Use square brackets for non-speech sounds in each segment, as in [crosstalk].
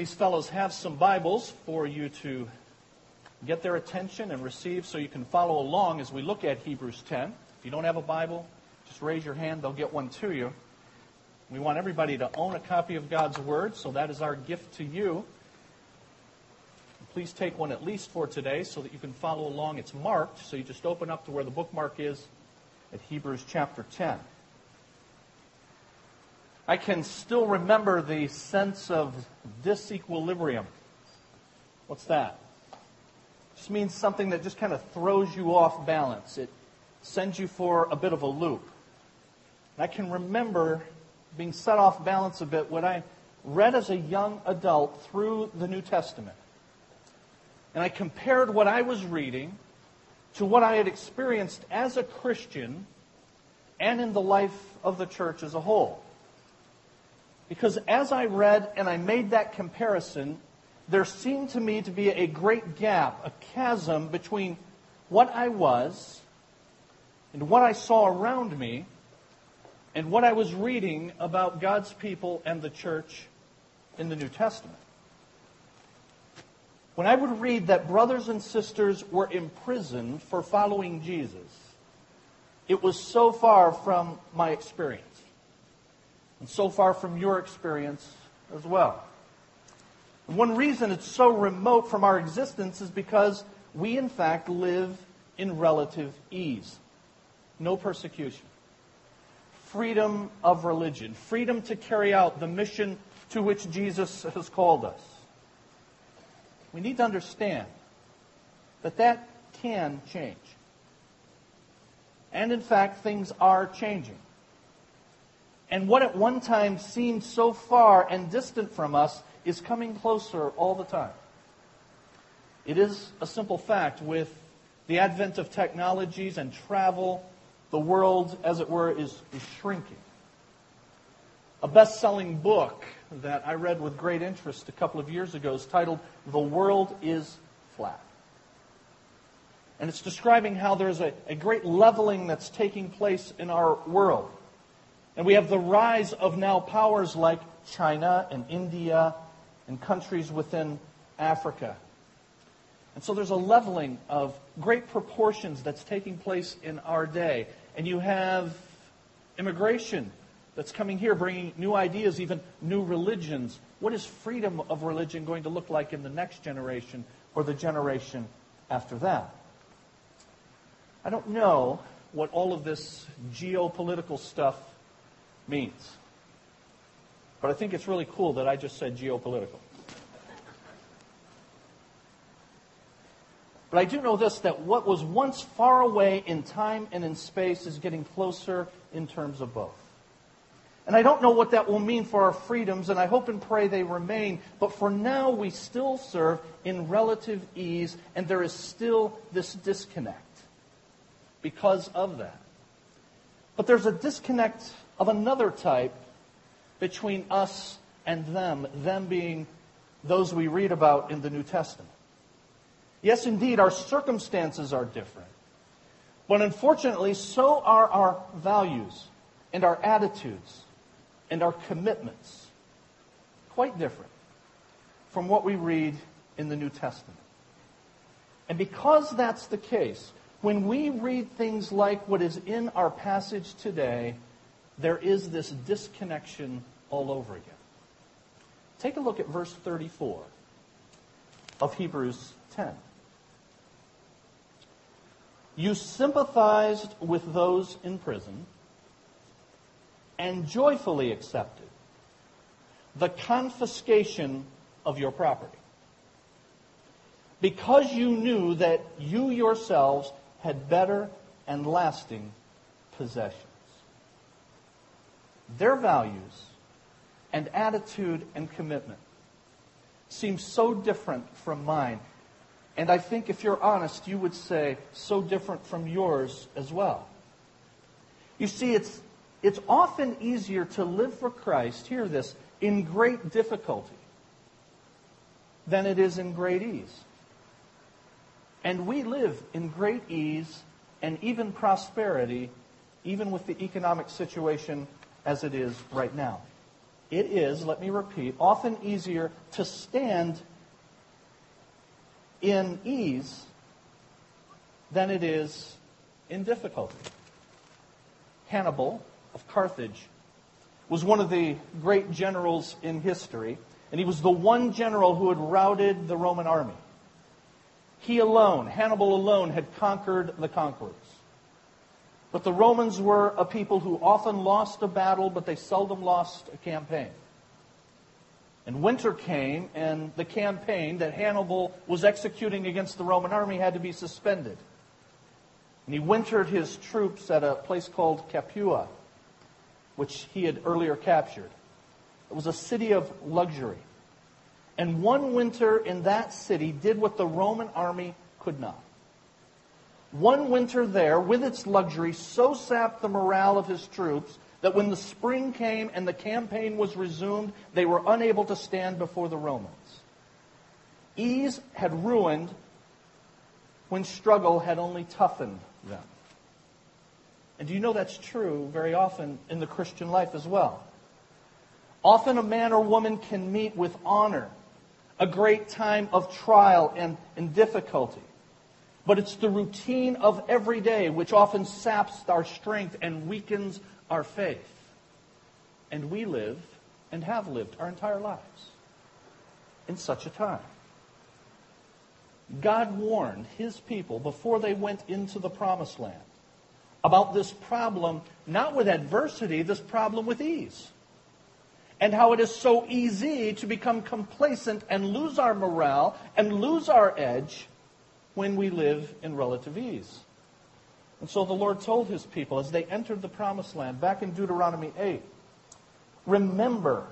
These fellows have some Bibles for you to get their attention and receive so you can follow along as we look at Hebrews 10. If you don't have a Bible, just raise your hand, they'll get one to you. We want everybody to own a copy of God's Word, so that is our gift to you. Please take one at least for today so that you can follow along. It's marked, so you just open up to where the bookmark is at Hebrews chapter 10. I can still remember the sense of disequilibrium. What's that? Just means something that just kind of throws you off balance. It sends you for a bit of a loop. And I can remember being set off balance a bit when I read as a young adult through the New Testament. And I compared what I was reading to what I had experienced as a Christian and in the life of the church as a whole. Because as I read and I made that comparison, there seemed to me to be a great gap, a chasm between what I was and what I saw around me and what I was reading about God's people and the church in the New Testament. When I would read that brothers and sisters were imprisoned for following Jesus, it was so far from my experience, and so far from your experience as well. And one reason it's so remote from our existence is because we, in fact, live in relative ease, no persecution freedom of religion, freedom to carry out the mission to which Jesus has called us. We need to understand that that can change. And in fact, things are changing. And what at one time seemed so far and distant from us is coming closer all the time. It is a simple fact with the advent of technologies and travel the world, as it were, is, is shrinking. A best selling book that I read with great interest a couple of years ago is titled The World is Flat. And it's describing how there's a, a great leveling that's taking place in our world. And we have the rise of now powers like China and India and countries within Africa. And so there's a leveling of great proportions that's taking place in our day and you have immigration that's coming here, bringing new ideas, even new religions. What is freedom of religion going to look like in the next generation or the generation after that? I don't know what all of this geopolitical stuff means. But I think it's really cool that I just said geopolitical. But I do know this that what was once far away in time and in space is getting closer in terms of both. And I don't know what that will mean for our freedoms, and I hope and pray they remain. But for now, we still serve in relative ease, and there is still this disconnect because of that. But there's a disconnect of another type between us and them, them being those we read about in the New Testament. Yes, indeed, our circumstances are different. But unfortunately, so are our values and our attitudes and our commitments. Quite different from what we read in the New Testament. And because that's the case, when we read things like what is in our passage today, there is this disconnection all over again. Take a look at verse 34 of Hebrews 10. You sympathized with those in prison and joyfully accepted the confiscation of your property because you knew that you yourselves had better and lasting possessions. Their values and attitude and commitment seem so different from mine. And I think if you're honest, you would say, so different from yours as well. You see, it's, it's often easier to live for Christ, hear this, in great difficulty than it is in great ease. And we live in great ease and even prosperity, even with the economic situation as it is right now. It is, let me repeat, often easier to stand in ease than it is in difficulty. Hannibal of Carthage was one of the great generals in history, and he was the one general who had routed the Roman army. He alone, Hannibal alone, had conquered the conquerors. But the Romans were a people who often lost a battle, but they seldom lost a campaign. And winter came, and the campaign that Hannibal was executing against the Roman army had to be suspended. And he wintered his troops at a place called Capua, which he had earlier captured. It was a city of luxury. And one winter in that city did what the Roman army could not. One winter there, with its luxury, so sapped the morale of his troops that when the spring came and the campaign was resumed, they were unable to stand before the Romans. Ease had ruined when struggle had only toughened them. And do you know that's true very often in the Christian life as well? Often a man or woman can meet with honor a great time of trial and, and difficulty. But it's the routine of every day which often saps our strength and weakens our faith. And we live and have lived our entire lives in such a time. God warned his people before they went into the promised land about this problem, not with adversity, this problem with ease and how it is so easy to become complacent and lose our morale and lose our edge when we live in relative ease. And so the Lord told his people as they entered the promised land, back in Deuteronomy 8, remember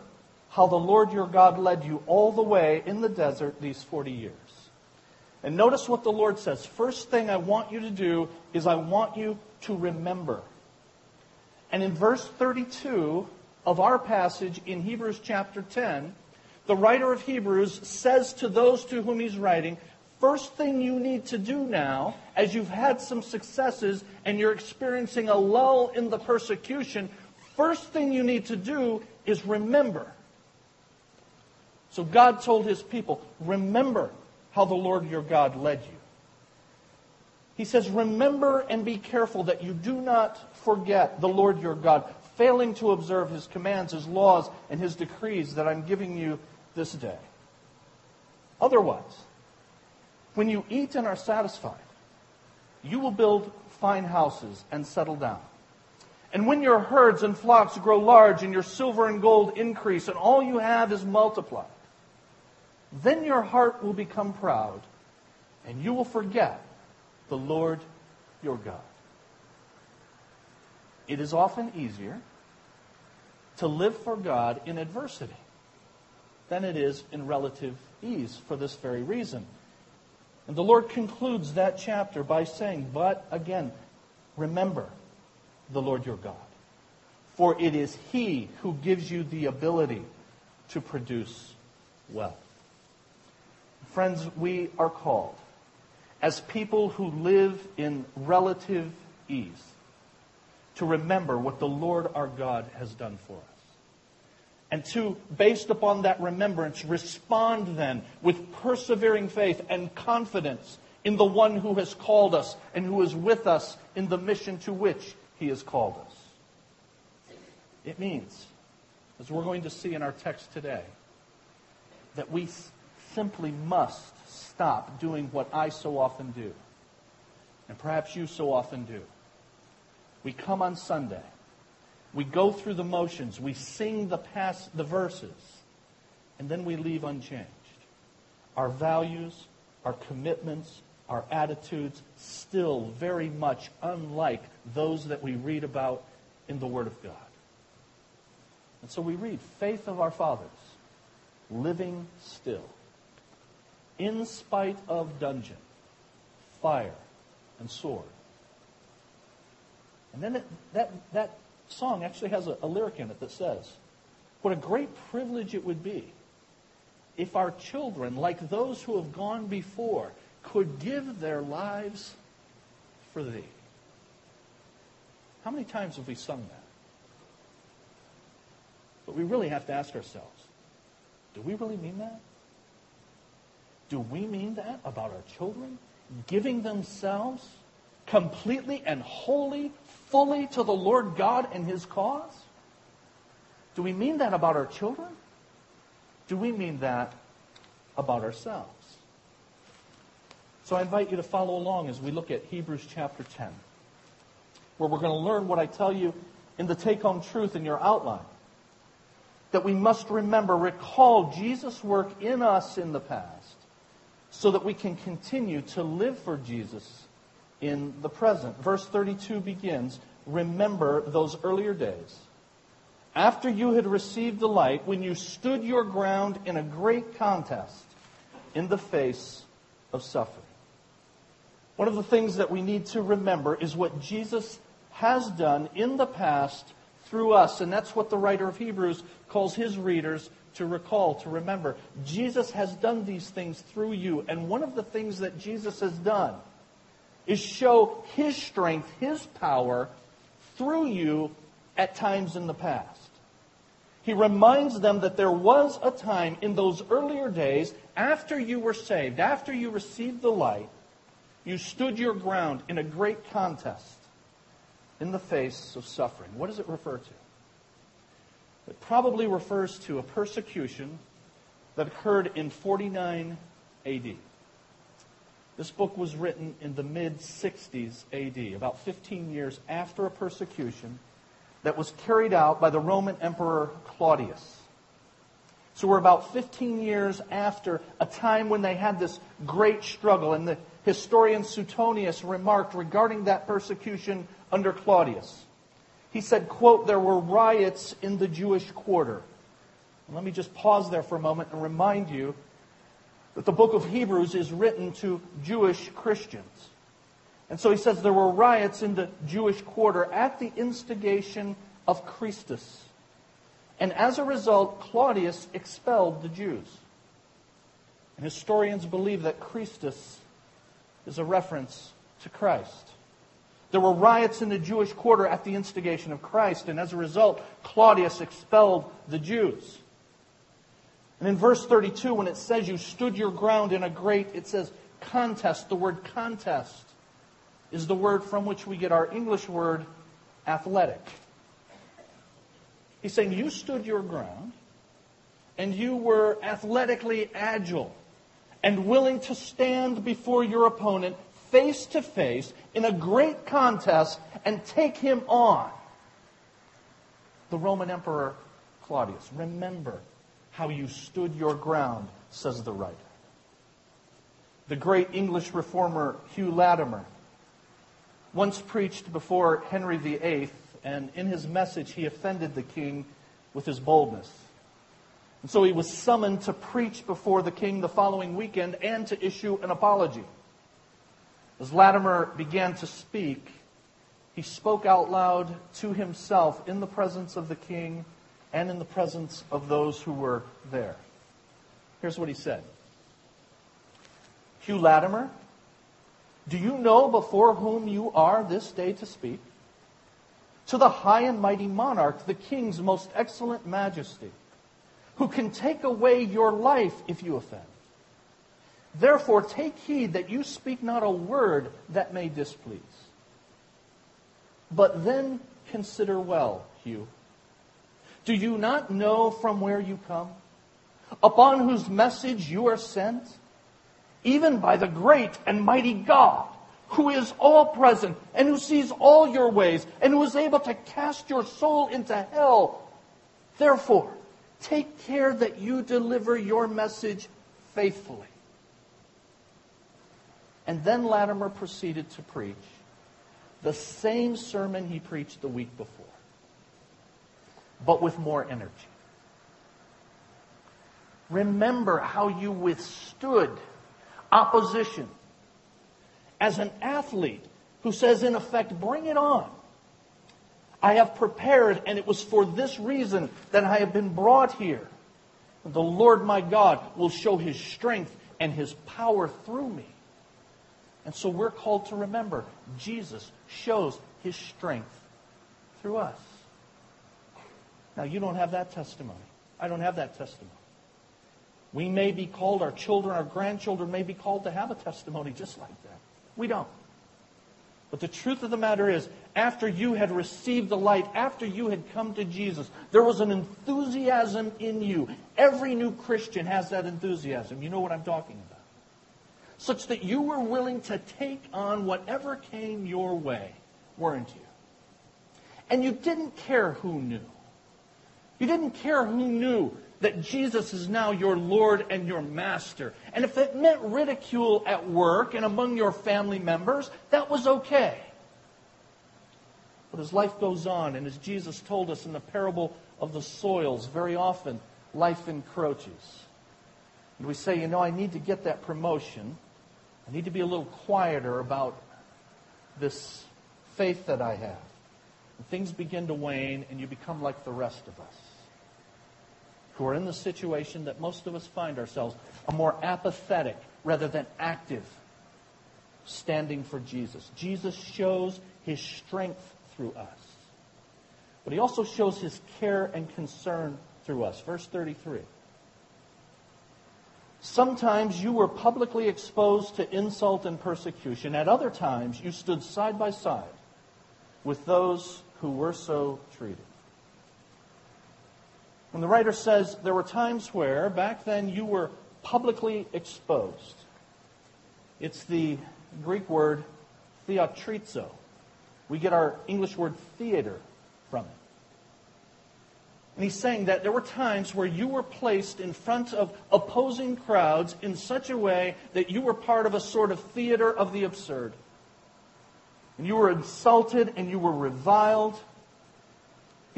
how the Lord your God led you all the way in the desert these 40 years. And notice what the Lord says. First thing I want you to do is I want you to remember. And in verse 32, of our passage in Hebrews chapter 10, the writer of Hebrews says to those to whom he's writing, First thing you need to do now, as you've had some successes and you're experiencing a lull in the persecution, first thing you need to do is remember. So God told his people, Remember how the Lord your God led you. He says, Remember and be careful that you do not forget the Lord your God, failing to observe his commands, his laws, and his decrees that I'm giving you this day. Otherwise, when you eat and are satisfied, you will build fine houses and settle down. And when your herds and flocks grow large and your silver and gold increase and all you have is multiplied, then your heart will become proud and you will forget the Lord your God. It is often easier to live for God in adversity than it is in relative ease for this very reason. And the Lord concludes that chapter by saying, But again, remember the Lord your God. For it is He who gives you the ability to produce wealth. Friends, we are called as people who live in relative ease to remember what the Lord our God has done for us. And to, based upon that remembrance, respond then with persevering faith and confidence in the one who has called us and who is with us in the mission to which he has called us. It means, as we're going to see in our text today, that we simply must stop doing what I so often do, and perhaps you so often do. We come on Sunday. We go through the motions. We sing the past, the verses. And then we leave unchanged. Our values, our commitments, our attitudes still very much unlike those that we read about in the Word of God. And so we read, faith of our fathers, living still, in spite of dungeon, fire, and sword. And then that, that song actually has a, a lyric in it that says, What a great privilege it would be if our children, like those who have gone before, could give their lives for thee. How many times have we sung that? But we really have to ask ourselves do we really mean that? Do we mean that about our children? Giving themselves completely and wholly, fully to the Lord God and His cause? Do we mean that about our children? Do we mean that about ourselves? So I invite you to follow along as we look at Hebrews chapter 10, where we're going to learn what I tell you in the take home truth in your outline. That we must remember, recall Jesus' work in us in the past so that we can continue to live for Jesus in the present. Verse 32 begins Remember those earlier days. After you had received the light, when you stood your ground in a great contest in the face of suffering. One of the things that we need to remember is what Jesus has done in the past through us. And that's what the writer of Hebrews calls his readers to recall, to remember. Jesus has done these things through you. And one of the things that Jesus has done is show his strength, his power through you at times in the past. He reminds them that there was a time in those earlier days after you were saved, after you received the light, you stood your ground in a great contest in the face of suffering. What does it refer to? It probably refers to a persecution that occurred in 49 AD. This book was written in the mid 60s AD, about 15 years after a persecution that was carried out by the Roman Emperor Claudius. So we're about 15 years after a time when they had this great struggle. And the historian Suetonius remarked regarding that persecution under Claudius. He said, quote, there were riots in the Jewish quarter. And let me just pause there for a moment and remind you that the book of Hebrews is written to Jewish Christians. And so he says there were riots in the Jewish quarter at the instigation of Christus. And as a result, Claudius expelled the Jews. And historians believe that Christus is a reference to Christ. There were riots in the Jewish quarter at the instigation of Christ, and as a result, Claudius expelled the Jews. And in verse 32, when it says you stood your ground in a great, it says contest. The word contest is the word from which we get our English word athletic. He's saying you stood your ground and you were athletically agile and willing to stand before your opponent face to face in a great contest and take him on. The Roman Emperor Claudius. Remember how you stood your ground, says the writer. The great English reformer Hugh Latimer once preached before Henry VIII, and in his message he offended the king with his boldness. And so he was summoned to preach before the king the following weekend and to issue an apology. As Latimer began to speak, he spoke out loud to himself in the presence of the king and in the presence of those who were there. Here's what he said Hugh Latimer, do you know before whom you are this day to speak? To the high and mighty monarch, the king's most excellent majesty, who can take away your life if you offend. Therefore, take heed that you speak not a word that may displease. But then consider well, Hugh. Do you not know from where you come? Upon whose message you are sent? Even by the great and mighty God, who is all present and who sees all your ways and who is able to cast your soul into hell. Therefore, take care that you deliver your message faithfully. And then Latimer proceeded to preach the same sermon he preached the week before, but with more energy. Remember how you withstood opposition as an athlete who says, in effect, bring it on. I have prepared, and it was for this reason that I have been brought here. The Lord my God will show his strength and his power through me. And so we're called to remember Jesus shows his strength through us. Now, you don't have that testimony. I don't have that testimony. We may be called, our children, our grandchildren may be called to have a testimony just like that. We don't. But the truth of the matter is, after you had received the light, after you had come to Jesus, there was an enthusiasm in you. Every new Christian has that enthusiasm. You know what I'm talking about. Such that you were willing to take on whatever came your way, weren't you? And you didn't care who knew. You didn't care who knew that Jesus is now your Lord and your Master. And if it meant ridicule at work and among your family members, that was okay. But as life goes on, and as Jesus told us in the parable of the soils, very often life encroaches. And we say, you know, I need to get that promotion. I need to be a little quieter about this faith that I have. And things begin to wane, and you become like the rest of us who are in the situation that most of us find ourselves, a more apathetic rather than active standing for Jesus. Jesus shows his strength through us. But he also shows his care and concern through us. Verse 33. Sometimes you were publicly exposed to insult and persecution. At other times, you stood side by side with those who were so treated. And the writer says there were times where, back then, you were publicly exposed. It's the Greek word theatrizo. We get our English word theater from it. And he's saying that there were times where you were placed in front of opposing crowds in such a way that you were part of a sort of theater of the absurd. And you were insulted and you were reviled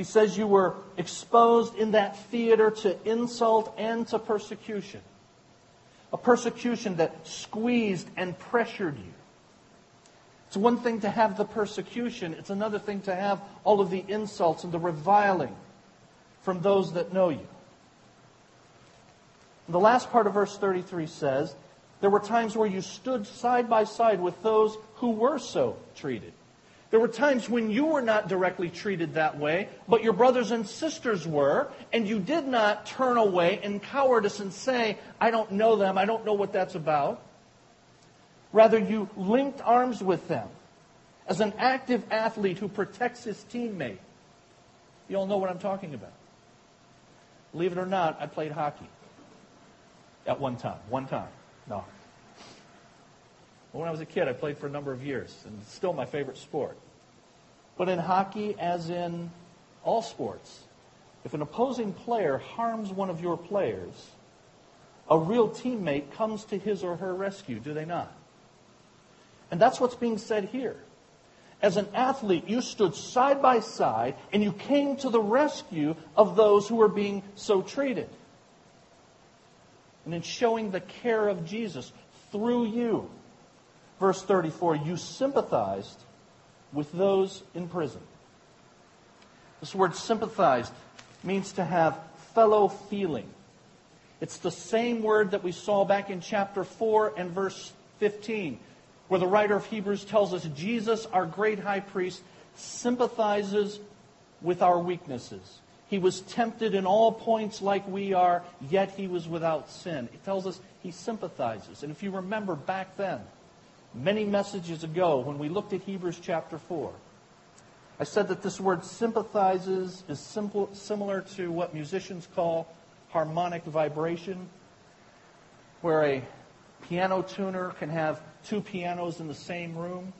he says you were exposed in that theater to insult and to persecution. A persecution that squeezed and pressured you. It's one thing to have the persecution, it's another thing to have all of the insults and the reviling from those that know you. The last part of verse 33 says, There were times where you stood side by side with those who were so treated. There were times when you were not directly treated that way, but your brothers and sisters were, and you did not turn away in cowardice and say, I don't know them, I don't know what that's about. Rather, you linked arms with them as an active athlete who protects his teammate. You all know what I'm talking about. Believe it or not, I played hockey at one time. One time. No. When I was a kid, I played for a number of years, and it's still my favorite sport. But in hockey, as in all sports, if an opposing player harms one of your players, a real teammate comes to his or her rescue, do they not? And that's what's being said here. As an athlete, you stood side by side and you came to the rescue of those who were being so treated. And in showing the care of Jesus through you, verse 34, you sympathized with those in prison. This word sympathized means to have fellow feeling. It's the same word that we saw back in chapter 4 and verse 15, where the writer of Hebrews tells us Jesus, our great high priest, sympathizes with our weaknesses. He was tempted in all points like we are, yet he was without sin. It tells us he sympathizes. And if you remember back then, many messages ago when we looked at Hebrews chapter 4. I said that this word sympathizes is simple, similar to what musicians call harmonic vibration, where a piano tuner can have two pianos in the same room.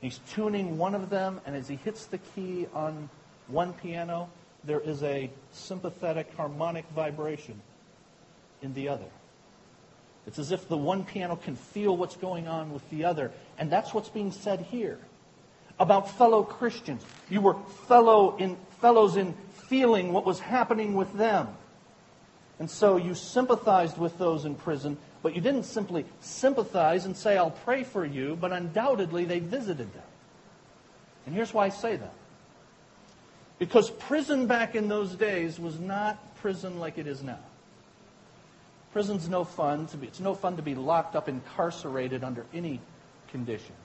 He's tuning one of them, and as he hits the key on one piano, there is a sympathetic harmonic vibration in the other. It's as if the one piano can feel what's going on with the other. And that's what's being said here about fellow Christians. You were fellow in, fellows in feeling what was happening with them. And so you sympathized with those in prison, but you didn't simply sympathize and say, I'll pray for you, but undoubtedly they visited them. And here's why I say that. Because prison back in those days was not prison like it is now. Prison's no fun. It's no fun to be locked up, incarcerated under any conditions.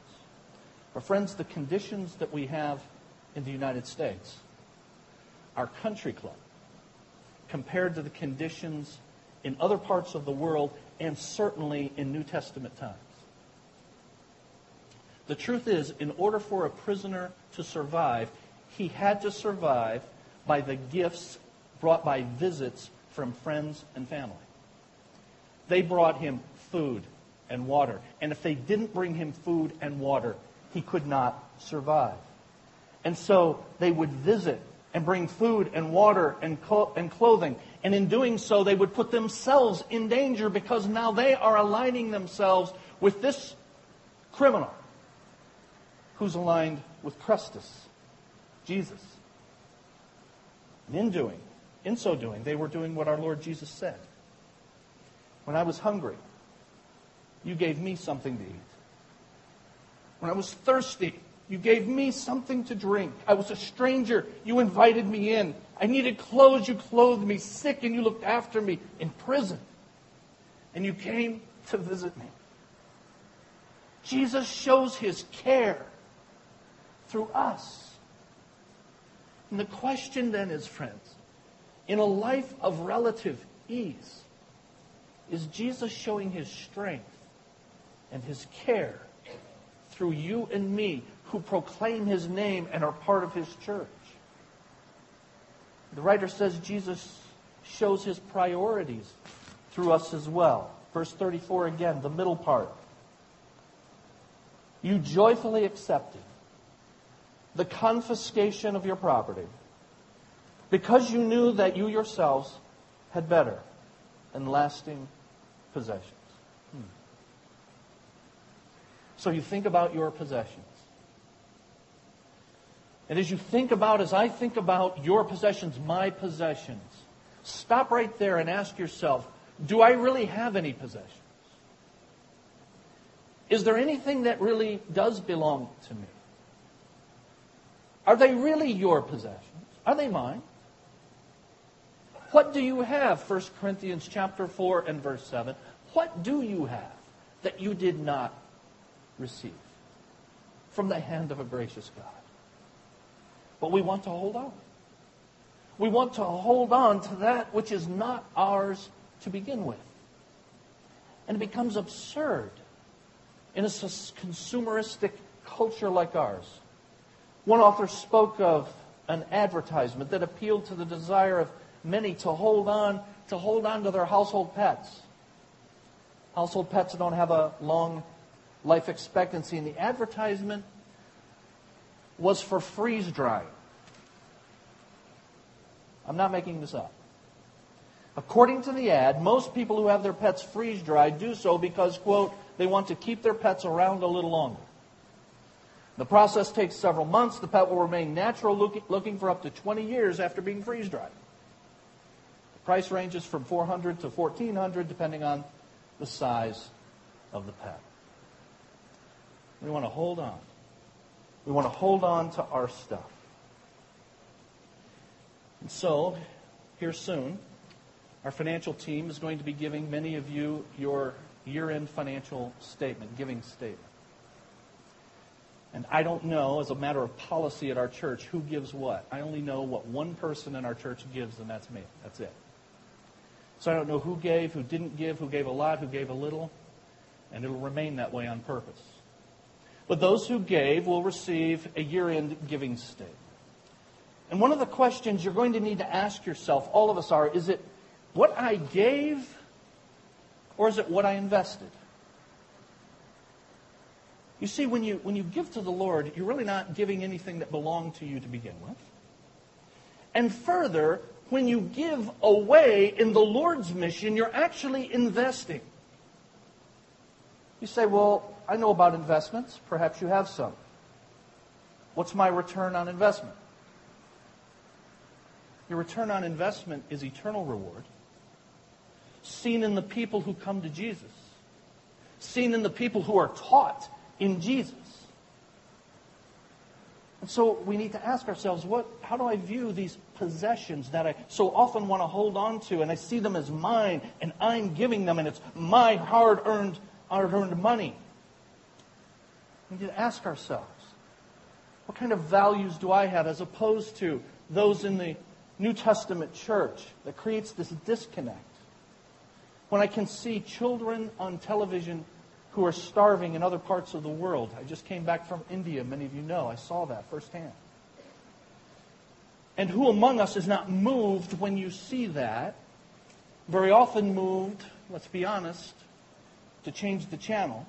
But friends, the conditions that we have in the United States our country club compared to the conditions in other parts of the world and certainly in New Testament times. The truth is, in order for a prisoner to survive, he had to survive by the gifts brought by visits from friends and family. They brought him food and water. And if they didn't bring him food and water, he could not survive. And so they would visit and bring food and water and, clo- and clothing. And in doing so, they would put themselves in danger because now they are aligning themselves with this criminal who's aligned with Christus, Jesus. And in doing, in so doing, they were doing what our Lord Jesus said. When I was hungry, you gave me something to eat. When I was thirsty, you gave me something to drink. I was a stranger. You invited me in. I needed clothes. You clothed me. Sick, and you looked after me. In prison. And you came to visit me. Jesus shows his care through us. And the question then is, friends, in a life of relative ease, is Jesus showing his strength and his care through you and me who proclaim his name and are part of his church? The writer says Jesus shows his priorities through us as well. Verse 34 again, the middle part. You joyfully accepted the confiscation of your property because you knew that you yourselves had better and lasting possessions. Hmm. So you think about your possessions. And as you think about, as I think about your possessions, my possessions, stop right there and ask yourself, do I really have any possessions? Is there anything that really does belong to me? Are they really your possessions? Are they mine? What do you have? 1 Corinthians chapter 4 and verse 7. What do you have that you did not receive from the hand of a gracious God? But we want to hold on. We want to hold on to that which is not ours to begin with. And it becomes absurd in a consumeristic culture like ours one author spoke of an advertisement that appealed to the desire of many to hold on to hold on to their household pets. Household pets don't have a long life expectancy, and the advertisement was for freeze drying. I'm not making this up. According to the ad, most people who have their pets freeze dried do so because, quote, they want to keep their pets around a little longer. The process takes several months. The pet will remain natural looking, looking for up to 20 years after being freeze dried. Price ranges from 400 to 1400 depending on the size of the pet. We want to hold on. We want to hold on to our stuff. And so, here soon, our financial team is going to be giving many of you your year end financial statement, giving statement. And I don't know, as a matter of policy at our church, who gives what. I only know what one person in our church gives, and that's me. That's it. So I don't know who gave, who didn't give, who gave a lot, who gave a little, and it'll remain that way on purpose. But those who gave will receive a year end giving statement. And one of the questions you're going to need to ask yourself, all of us are, is it what I gave or is it what I invested? You see, when you, when you give to the Lord, you're really not giving anything that belonged to you to begin with. And further, when you give away in the Lord's mission, you're actually investing. You say, well, I know about investments. Perhaps you have some. What's my return on investment? Your return on investment is eternal reward, seen in the people who come to Jesus, seen in the people who are taught in Jesus. And so we need to ask ourselves, what, how do I view these possessions that I so often want to hold on to, and I see them as mine, and I'm giving them, and it's my hard-earned, hard-earned money? We need to ask ourselves, what kind of values do I have as opposed to those in the New Testament church that creates this disconnect. When I can see children on television who are starving in other parts of the world. I just came back from India, many of you know. I saw that firsthand. And who among us is not moved when you see that? Very often moved, let's be honest, to change the channel.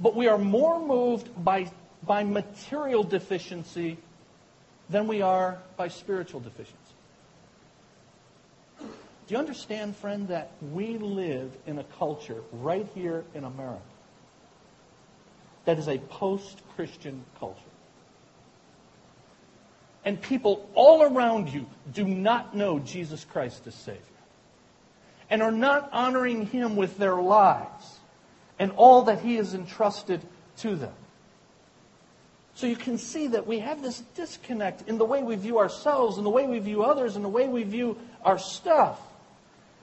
But we are more moved by, by material deficiency than we are by spiritual deficiency. Do you understand, friend, that we live in a culture right here in America that is a post Christian culture? And people all around you do not know Jesus Christ as Savior and are not honoring Him with their lives and all that He has entrusted to them. So you can see that we have this disconnect in the way we view ourselves, in the way we view others, in the way we view our stuff.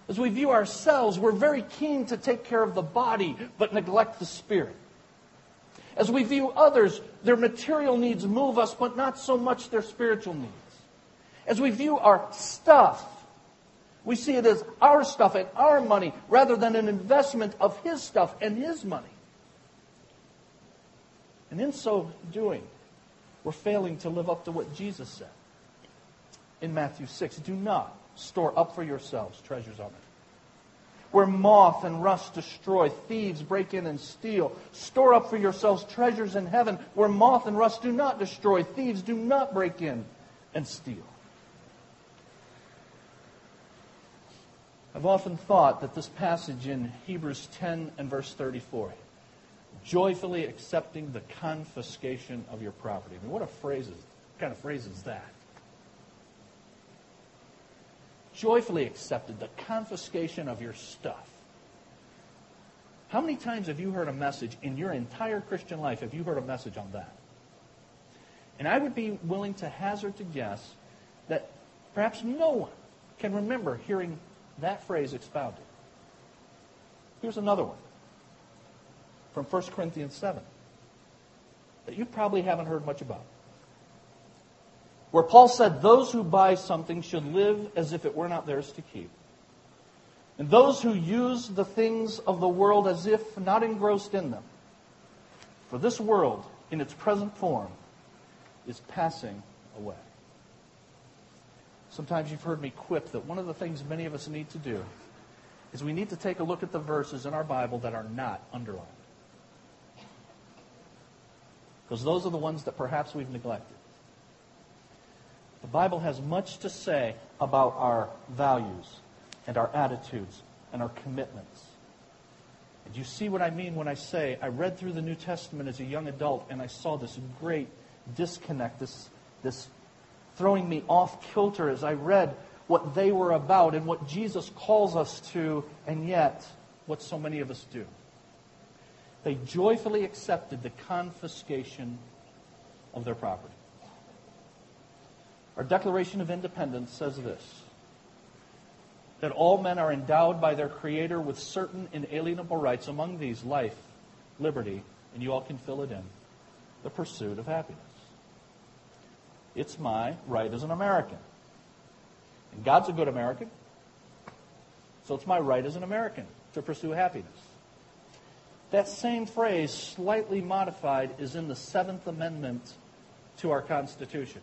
As we view ourselves, we're very keen to take care of the body, but neglect the spirit. As we view others, their material needs move us, but not so much their spiritual needs. As we view our stuff, we see it as our stuff and our money rather than an investment of His stuff and His money. And in so doing, we're failing to live up to what Jesus said in Matthew 6. Do not store up for yourselves treasures on earth. Where moth and rust destroy, thieves break in and steal. Store up for yourselves treasures in heaven where moth and rust do not destroy, thieves do not break in and steal. I've often thought that this passage in Hebrews 10 and verse 34 joyfully accepting the confiscation of your property. I mean, what a phrase is, what kind of phrase is that? Joyfully accepted the confiscation of your stuff. How many times have you heard a message in your entire Christian life? Have you heard a message on that? And I would be willing to hazard to guess that perhaps no one can remember hearing that phrase expounded. Here's another one from 1 Corinthians 7 that you probably haven't heard much about. Where Paul said, Those who buy something should live as if it were not theirs to keep. And those who use the things of the world as if not engrossed in them. For this world, in its present form, is passing away. Sometimes you've heard me quip that one of the things many of us need to do is we need to take a look at the verses in our Bible that are not underlined. Because those are the ones that perhaps we've neglected. The Bible has much to say about our values and our attitudes and our commitments. And you see what I mean when I say I read through the New Testament as a young adult and I saw this great disconnect, this, this throwing me off kilter as I read what they were about and what Jesus calls us to, and yet what so many of us do. They joyfully accepted the confiscation of their property. Our Declaration of Independence says this that all men are endowed by their Creator with certain inalienable rights, among these life, liberty, and you all can fill it in, the pursuit of happiness. It's my right as an American. And God's a good American, so it's my right as an American to pursue happiness. That same phrase, slightly modified, is in the Seventh Amendment to our Constitution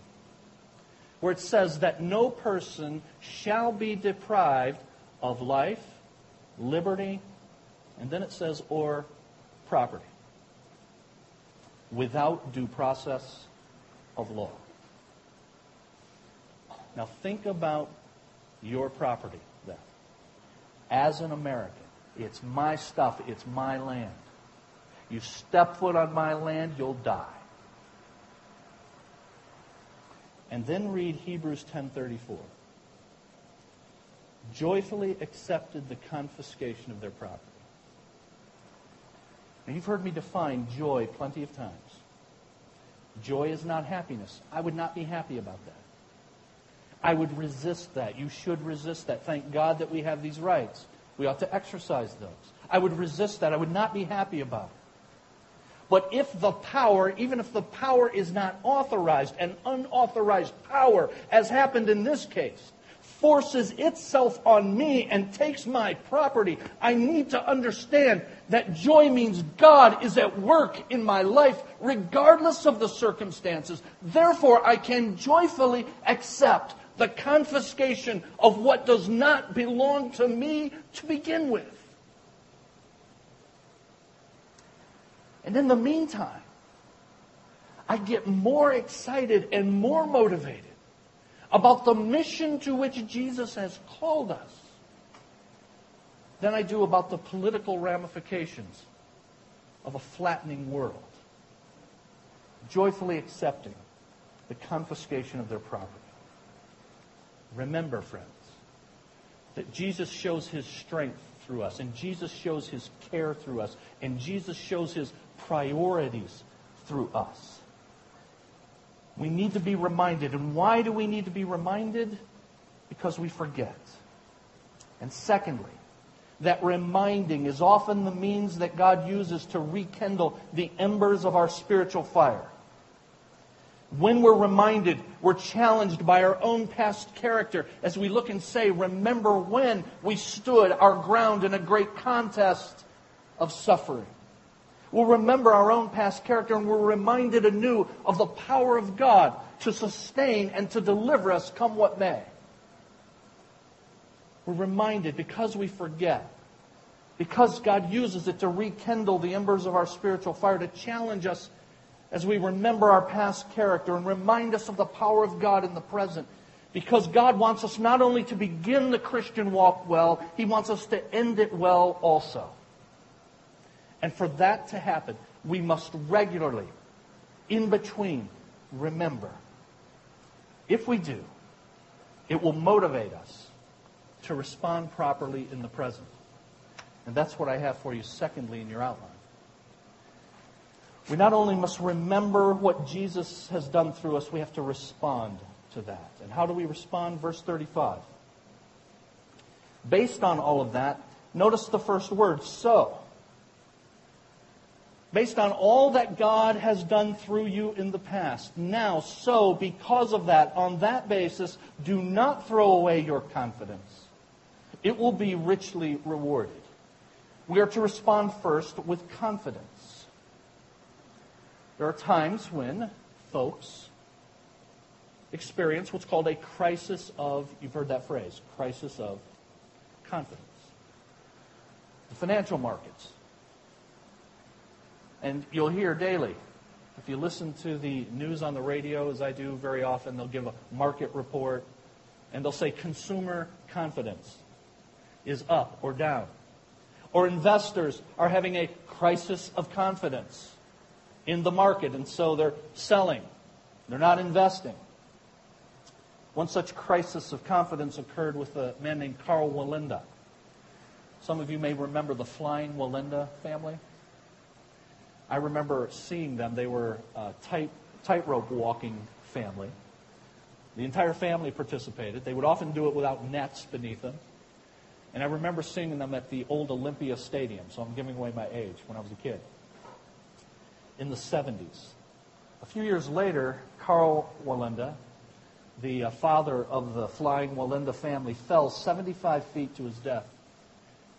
where it says that no person shall be deprived of life, liberty, and then it says, or property without due process of law. Now think about your property then. As an American, it's my stuff, it's my land. You step foot on my land, you'll die and then read Hebrews 10:34. Joyfully accepted the confiscation of their property. Now you've heard me define joy plenty of times. Joy is not happiness. I would not be happy about that. I would resist that. You should resist that. Thank God that we have these rights. We ought to exercise those. I would resist that. I would not be happy about it. But if the power, even if the power is not authorized, an unauthorized power, as happened in this case, forces itself on me and takes my property, I need to understand that joy means God is at work in my life regardless of the circumstances. Therefore, I can joyfully accept the confiscation of what does not belong to me to begin with. And in the meantime, I get more excited and more motivated about the mission to which Jesus has called us than I do about the political ramifications of a flattening world. Joyfully accepting the confiscation of their property. Remember, friends, that Jesus shows his strength through us, and Jesus shows his care through us, and Jesus shows his priorities through us. We need to be reminded. And why do we need to be reminded? Because we forget. And secondly, that reminding is often the means that God uses to rekindle the embers of our spiritual fire. When we're reminded, we're challenged by our own past character as we look and say, Remember when we stood our ground in a great contest of suffering. We'll remember our own past character and we're reminded anew of the power of God to sustain and to deliver us come what may. We're reminded because we forget, because God uses it to rekindle the embers of our spiritual fire, to challenge us as we remember our past character and remind us of the power of God in the present. Because God wants us not only to begin the Christian walk well, He wants us to end it well also. And for that to happen, we must regularly, in between, remember. If we do, it will motivate us to respond properly in the present. And that's what I have for you, secondly, in your outline. We not only must remember what Jesus has done through us, we have to respond to that. And how do we respond? Verse 35. Based on all of that, notice the first word, so based on all that God has done through you in the past. Now, so, because of that, on that basis, do not throw away your confidence. It will be richly rewarded. We are to respond first with confidence. There are times when folks experience what's called a crisis of, you've heard that phrase, crisis of confidence. The financial markets and you'll hear daily. If you listen to the news on the radio, as I do very often, they'll give a market report and they'll say consumer confidence is up or down. Or investors are having a crisis of confidence in the market, and so they're selling. They're not investing. One such crisis of confidence occurred with a man named Karl Wallenda. Some of you may remember the Flying Wallenda family. I remember seeing them. They were a tight, tightrope walking family. The entire family participated. They would often do it without nets beneath them. And I remember seeing them at the old Olympia Stadium, so I'm giving away my age, when I was a kid, in the 70s. A few years later, Karl Wallenda, the uh, father of the flying Wallenda family, fell 75 feet to his death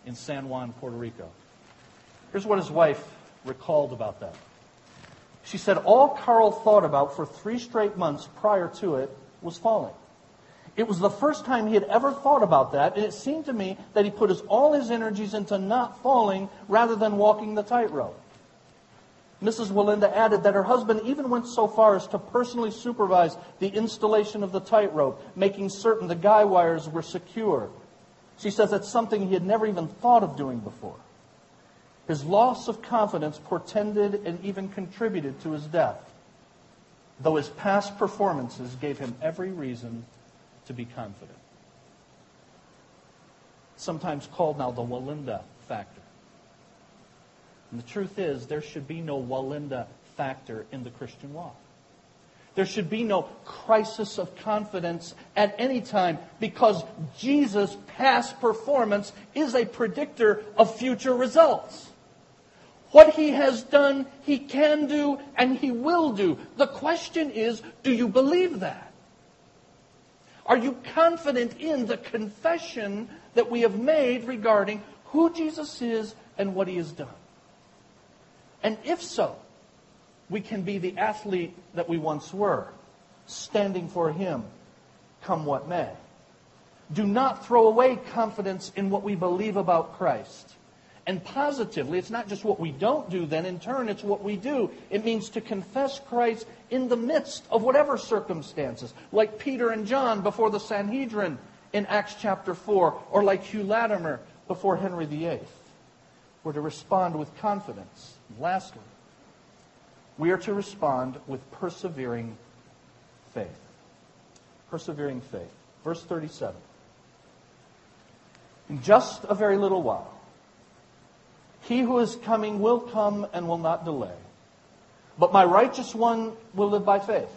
in San Juan, Puerto Rico. Here's what his wife recalled about that. She said, All Karl thought about for three straight months prior to it was falling. It was the first time he had ever thought about that, and it seemed to me that he put his, all his energies into not falling rather than walking the tightrope. Mrs. Wallenda added that her husband even went so far as to personally supervise the installation of the tightrope, making certain the guy wires were secure. She says that's something he had never even thought of doing before. His loss of confidence portended and even contributed to his death, though his past performances gave him every reason to be confident. Sometimes called now the Wallenda factor. And the truth is, there should be no Wallenda factor in the Christian walk. There should be no crisis of confidence at any time because Jesus' past performance is a predictor of future results. What he has done, he can do, and he will do. The question is, do you believe that? Are you confident in the confession that we have made regarding who Jesus is and what he has done? And if so, we can be the athlete that we once were, standing for him, come what may. Do not throw away confidence in what we believe about Christ. And positively, it's not just what we don't do, then in turn, it's what we do. It means to confess Christ in the midst of whatever circumstances, like Peter and John before the Sanhedrin in Acts chapter 4, or like Hugh Latimer before Henry VIII. We're to respond with confidence. And lastly, we are to respond with persevering faith. Persevering faith. Verse 37. In just a very little while, he who is coming will come and will not delay. But my righteous one will live by faith.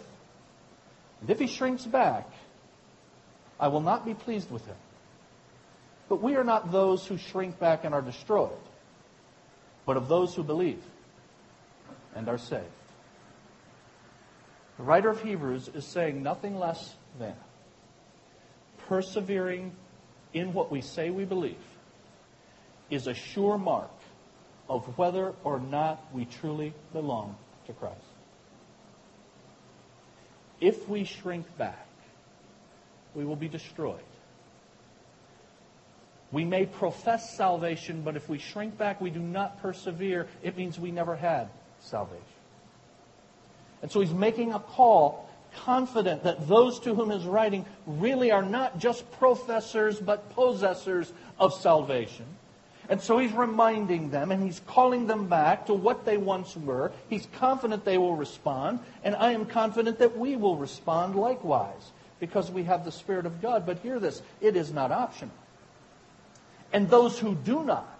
And if he shrinks back, I will not be pleased with him. But we are not those who shrink back and are destroyed, but of those who believe and are saved. The writer of Hebrews is saying nothing less than persevering in what we say we believe is a sure mark of whether or not we truly belong to Christ. If we shrink back, we will be destroyed. We may profess salvation, but if we shrink back, we do not persevere, it means we never had salvation. And so he's making a call, confident that those to whom he's writing really are not just professors, but possessors of salvation. And so he's reminding them and he's calling them back to what they once were. He's confident they will respond, and I am confident that we will respond likewise because we have the Spirit of God. But hear this it is not optional. And those who do not,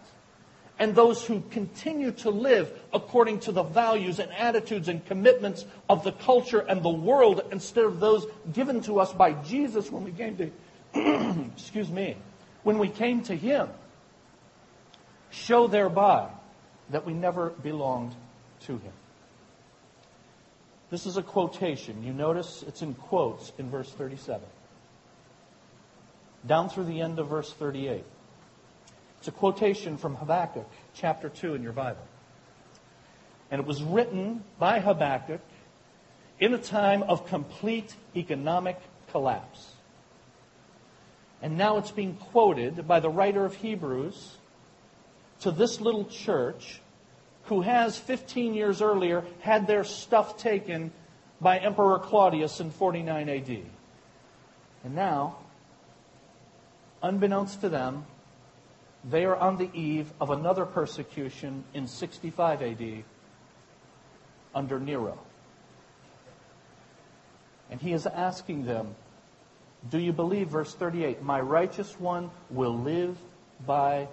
and those who continue to live according to the values and attitudes and commitments of the culture and the world instead of those given to us by Jesus when we came to, [clears throat] excuse me, when we came to Him show thereby that we never belonged to him. This is a quotation. You notice it's in quotes in verse 37. Down through the end of verse 38. It's a quotation from Habakkuk chapter 2 in your Bible. And it was written by Habakkuk in a time of complete economic collapse. And now it's being quoted by the writer of Hebrews to this little church who has 15 years earlier had their stuff taken by Emperor Claudius in 49 AD. And now, unbeknownst to them, they are on the eve of another persecution in 65 AD under Nero. And he is asking them, Do you believe, verse 38, my righteous one will live by?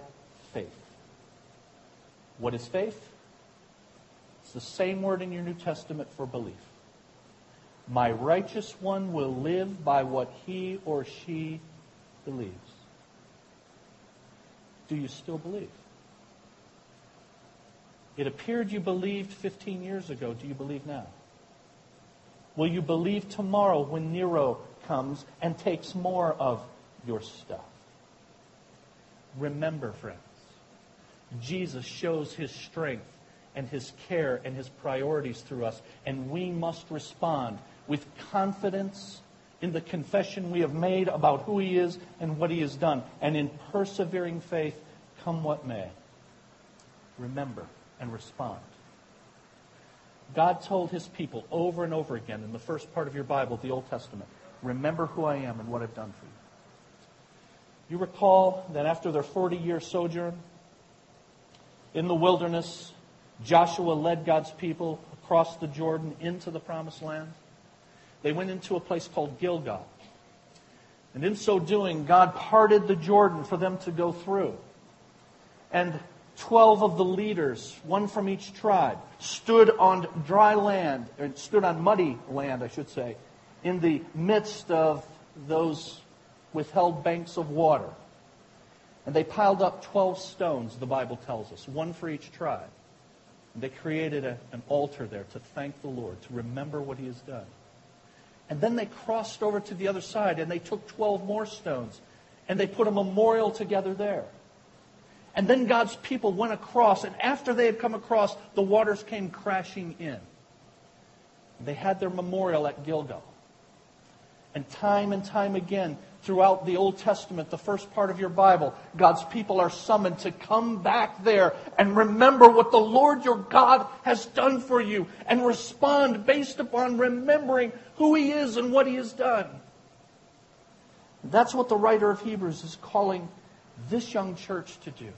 What is faith? It's the same word in your New Testament for belief. My righteous one will live by what he or she believes. Do you still believe? It appeared you believed 15 years ago. Do you believe now? Will you believe tomorrow when Nero comes and takes more of your stuff? Remember, friends, Jesus shows his strength and his care and his priorities through us, and we must respond with confidence in the confession we have made about who he is and what he has done, and in persevering faith, come what may. Remember and respond. God told his people over and over again in the first part of your Bible, the Old Testament, remember who I am and what I've done for you. You recall that after their 40 year sojourn, in the wilderness, Joshua led God's people across the Jordan into the promised land. They went into a place called Gilgal. And in so doing, God parted the Jordan for them to go through. And 12 of the leaders, one from each tribe, stood on dry land, or stood on muddy land, I should say, in the midst of those withheld banks of water. And they piled up 12 stones, the Bible tells us, one for each tribe. And They created a, an altar there to thank the Lord, to remember what he has done. And then they crossed over to the other side and they took 12 more stones and they put a memorial together there. And then God's people went across, and after they had come across, the waters came crashing in. They had their memorial at Gilgal. And time and time again, throughout the Old Testament, the first part of your Bible, God's people are summoned to come back there and remember what the Lord your God has done for you and respond based upon remembering who He is and what He has done. That's what the writer of Hebrews is calling this young church to do.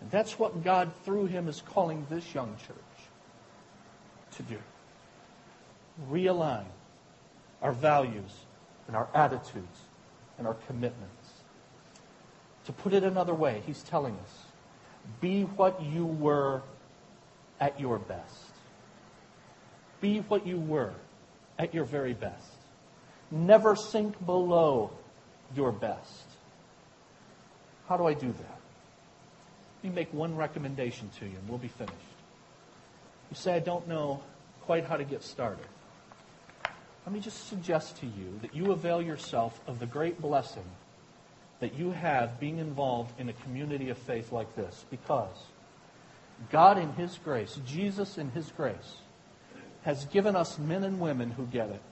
And that's what God, through him, is calling this young church to do. Realign our values and our attitudes and our commitments. To put it another way, he's telling us be what you were at your best. Be what you were at your very best. Never sink below your best. How do I do that? Let me make one recommendation to you, and we'll be finished. You say, I don't know quite how to get started. Let me just suggest to you that you avail yourself of the great blessing that you have being involved in a community of faith like this because God, in His grace, Jesus, in His grace, has given us men and women who get it.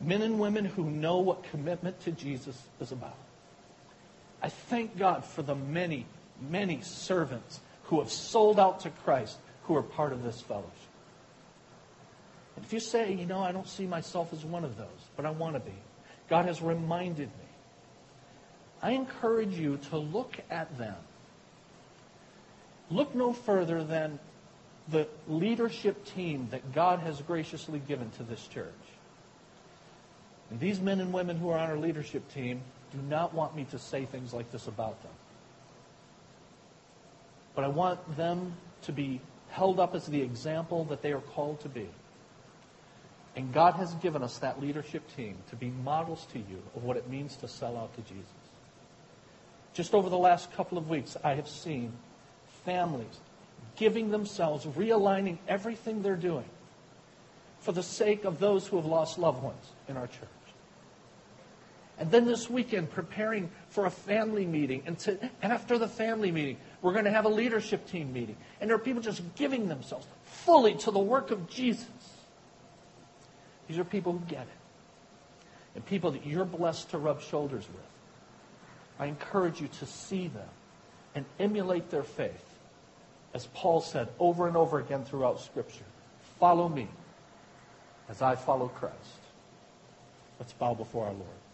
Men and women who know what commitment to Jesus is about. I thank God for the many, many servants who have sold out to Christ who are part of this fellowship. And if you say, you know, I don't see myself as one of those, but I want to be, God has reminded me. I encourage you to look at them. Look no further than the leadership team that God has graciously given to this church. And these men and women who are on our leadership team do not want me to say things like this about them. But I want them to be held up as the example that they are called to be. And God has given us that leadership team to be models to you of what it means to sell out to Jesus. Just over the last couple of weeks, I have seen families giving themselves, realigning everything they're doing for the sake of those who have lost loved ones in our church. And then this weekend, preparing for a family meeting. And to, after the family meeting, we're going to have a leadership team meeting. And there are people just giving themselves fully to the work of Jesus. These are people who get it. And people that you're blessed to rub shoulders with. I encourage you to see them and emulate their faith. As Paul said over and over again throughout Scripture follow me as I follow Christ. Let's bow before our Lord.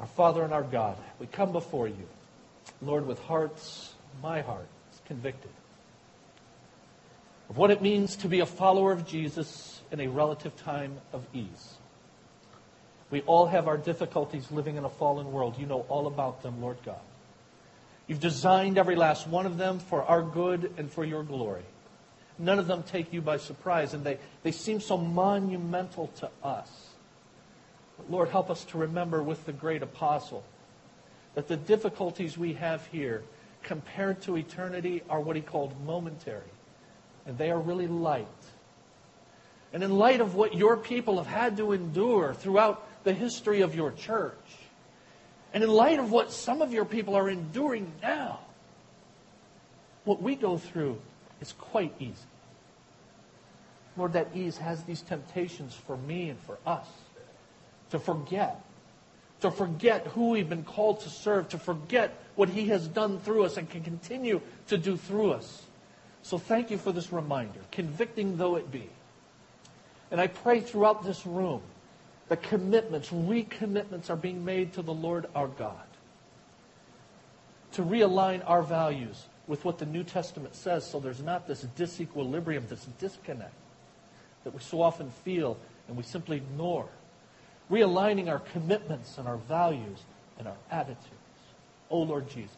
Our Father and our God, we come before you, Lord, with hearts, my heart is convicted of what it means to be a follower of Jesus in a relative time of ease. We all have our difficulties living in a fallen world. You know all about them, Lord God. You've designed every last one of them for our good and for your glory. None of them take you by surprise, and they, they seem so monumental to us. Lord, help us to remember with the great apostle that the difficulties we have here compared to eternity are what he called momentary. And they are really light. And in light of what your people have had to endure throughout the history of your church, and in light of what some of your people are enduring now, what we go through is quite easy. Lord, that ease has these temptations for me and for us to forget. To forget who we've been called to serve, to forget what He has done through us and can continue to do through us. So thank you for this reminder, convicting though it be. And I pray throughout this room that commitments, recommitments are being made to the Lord our God. To realign our values with what the New Testament says so there's not this disequilibrium, this disconnect that we so often feel and we simply ignore realigning our commitments and our values and our attitudes. Oh, Lord Jesus,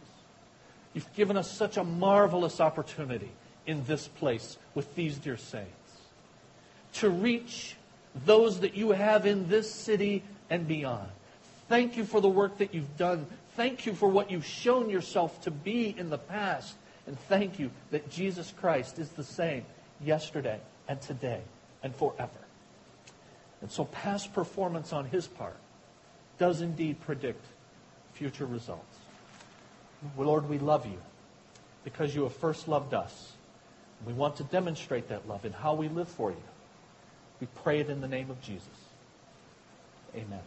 you've given us such a marvelous opportunity in this place with these dear saints to reach those that you have in this city and beyond. Thank you for the work that you've done. Thank you for what you've shown yourself to be in the past. And thank you that Jesus Christ is the same yesterday and today and forever. And so past performance on his part does indeed predict future results. Lord, we love you because you have first loved us. We want to demonstrate that love in how we live for you. We pray it in the name of Jesus. Amen.